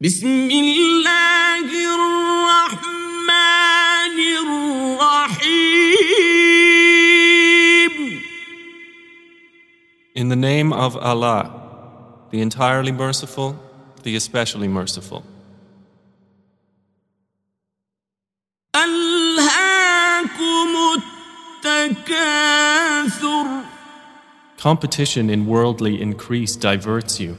بسم الله الرحمن الرحيم In the name of Allah, the entirely merciful, the especially merciful. ألهاكم التكاثر Competition in worldly increase diverts you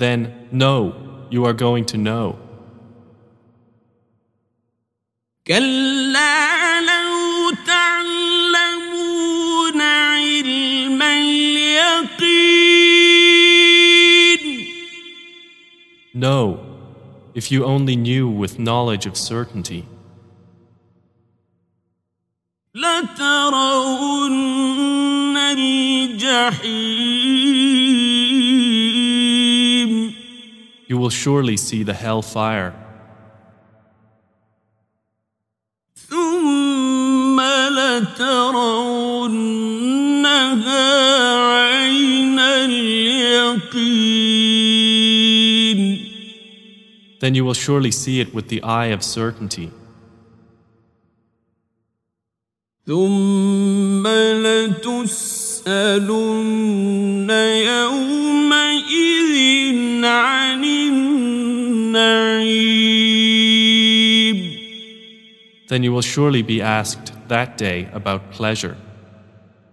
Then, no, you are going to know. كلا لو تعلمون علم اليقين No, if you only knew with knowledge of certainty, لترون الجحيم you will surely see the hell fire. ثم لترونها عين اليقين Then you will surely see it with the eye of certainty. ثم لتسألن يومئذ Then you will surely be asked that day about pleasure.